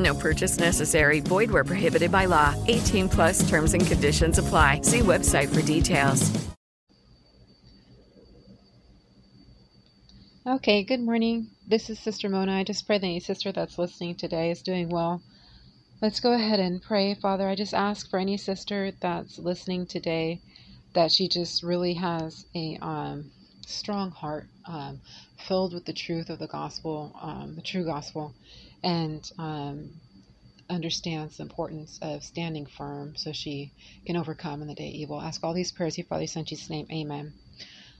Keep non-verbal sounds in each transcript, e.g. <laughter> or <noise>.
No purchase necessary. Void where prohibited by law. 18 plus terms and conditions apply. See website for details. Okay, good morning. This is Sister Mona. I just pray that any sister that's listening today is doing well. Let's go ahead and pray. Father, I just ask for any sister that's listening today that she just really has a um, strong heart um, filled with the truth of the gospel, um, the true gospel, and um, understands the importance of standing firm so she can overcome in the day evil. Ask all these prayers, your Father, Son, Jesus' name. Amen.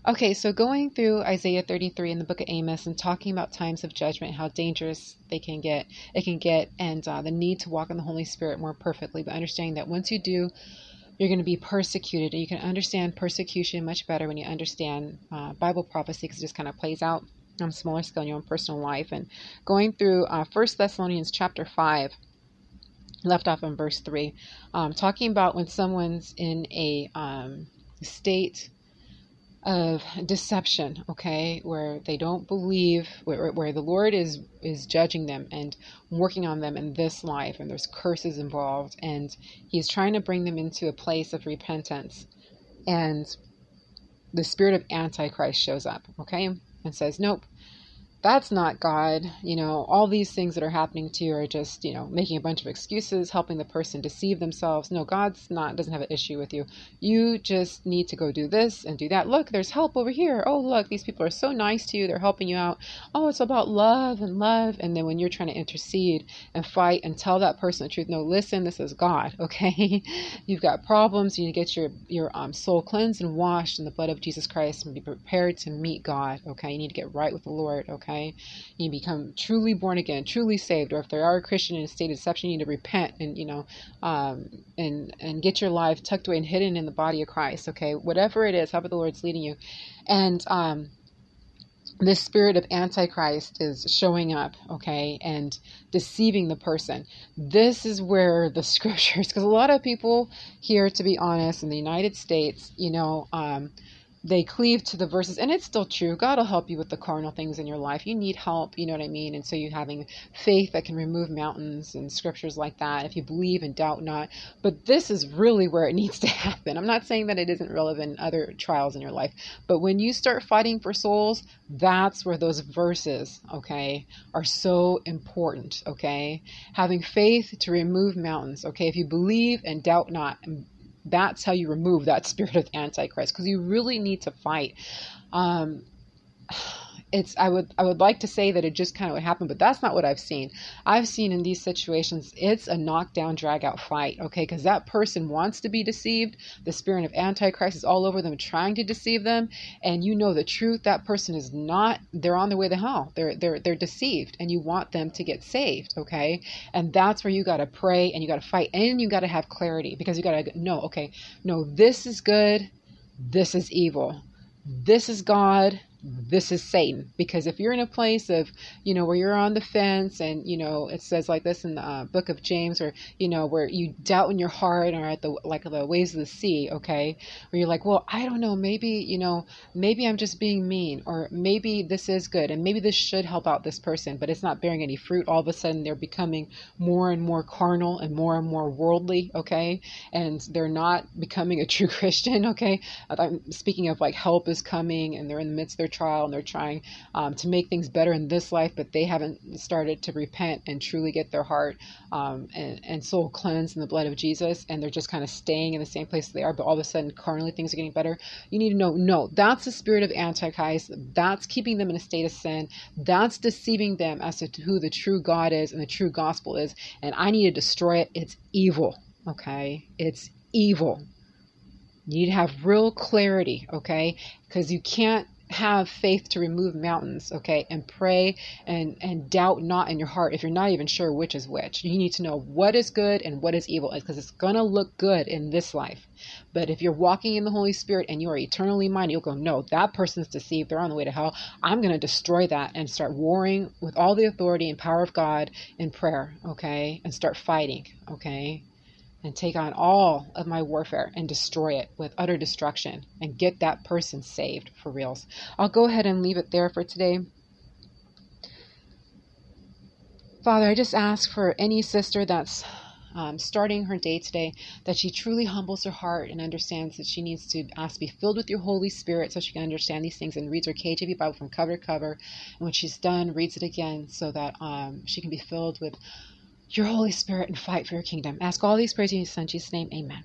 Okay, so going through Isaiah 33 in the book of Amos and talking about times of judgment, how dangerous they can get, it can get, and uh, the need to walk in the Holy Spirit more perfectly, but understanding that once you do, you're going to be persecuted. And you can understand persecution much better when you understand uh, Bible prophecy because it just kind of plays out on a smaller scale in your own personal life. And going through uh, 1 Thessalonians chapter 5, left off in verse 3, um, talking about when someone's in a um, state of deception okay where they don't believe where, where the lord is is judging them and working on them in this life and there's curses involved and he's trying to bring them into a place of repentance. And the spirit of antichrist shows up okay and says nope that's not God. You know, all these things that are happening to you are just, you know, making a bunch of excuses, helping the person deceive themselves. No, God's not doesn't have an issue with you. You just need to go do this and do that. Look, there's help over here. Oh, look, these people are so nice to you. They're helping you out. Oh, it's about love and love. And then when you're trying to intercede and fight and tell that person the truth, no, listen, this is God, <laughs> okay? You've got problems. You need to get your your um, soul cleansed and washed in the blood of Jesus Christ and be prepared to meet God, okay? You need to get right with the Lord, okay? Okay? You become truly born again, truly saved, or if they are a Christian in a state of deception, you need to repent and you know, um, and and get your life tucked away and hidden in the body of Christ, okay? Whatever it is, however the Lord's leading you, and um, this spirit of antichrist is showing up okay and deceiving the person this is where the <laughs> scriptures because a lot of people here to be honest in the united states you know um, they cleave to the verses and it's still true. God will help you with the carnal things in your life. You need help you know what i mean? And so you having faith that can remove mountains and scriptures like that if you believe and doubt not. But this is really where it <laughs> needs to happen. I'm not saying that it isn't relevant in other trials in your life but when you start fighting for souls that's where those verses okay are so important okay? Having faith to remove mountains okay? If you believe and doubt not that's how you remove that <laughs> spirit of antichrist because you really need to fight. Um, it's I would I would like to say that it just kind of would happen, but that's not what I've seen. I've seen in these situations it's a knockdown, drag out fight, okay? Because that person wants to be deceived. The spirit of antichrist is all over them, trying to deceive them, and you know the truth. That person is not. They're on their way to hell. They're they're they're deceived, and you want them to get saved, okay? And that's where you got to pray and you got to fight and you got to have clarity because you got to know, okay, no, this is good, this is evil, this is God this is Satan. Because if you're in a place of, you know, where you're on the fence and, you know, it says like this in the uh, book of James, or, you know, where you doubt in your heart or at the, like the waves of the sea, okay, where you're like, well, I don't know, maybe, you know, maybe I'm just being mean, or maybe this is good, and maybe this should help out this person, but it's not bearing any fruit. All of a sudden, they're becoming more and more carnal and more and more worldly, okay, and they're not becoming a true <laughs> Christian, okay. I'm speaking of like help is coming and they're in the midst of their trial and they're trying um, to make things better in this life, but they haven't started to repent and truly get their heart um, and, and soul cleansed in the blood of Jesus, and they're just kind of staying in the same place they are, but all of a sudden, carnally, things are getting better. You need to know no, that's the spirit of Antichrist. That's keeping them in a state of sin. That's deceiving them as to who the true God is and the true gospel is. And I need to destroy it. It's evil. Okay? It's evil. You need to have real clarity, okay? Because you can't have faith to remove mountains, okay? And pray and and doubt not in your heart if you're not even sure which is which. You need to know what is good and what is evil because it's going to look good in this life. But if you're walking in the Holy Spirit and you are eternally minded, you'll go, "No, that person's deceived. They're on the way to hell. I'm going to destroy that and start warring with all the authority and power of God in prayer, okay? And start fighting, okay? And take on all of my warfare and destroy it with utter destruction and get that person saved for reals. I'll go ahead and leave it there for today. Father, I just ask for any sister that's um, starting her day today that she truly humbles her heart and understands that she needs to ask to be filled with your Holy Spirit so she can understand these things and reads her KJV Bible from cover to cover. And when she's done, reads it again so that um, she can be filled with your Holy Spirit and fight for your kingdom. Ask all these prayers in your Son, Jesus' name. Amen.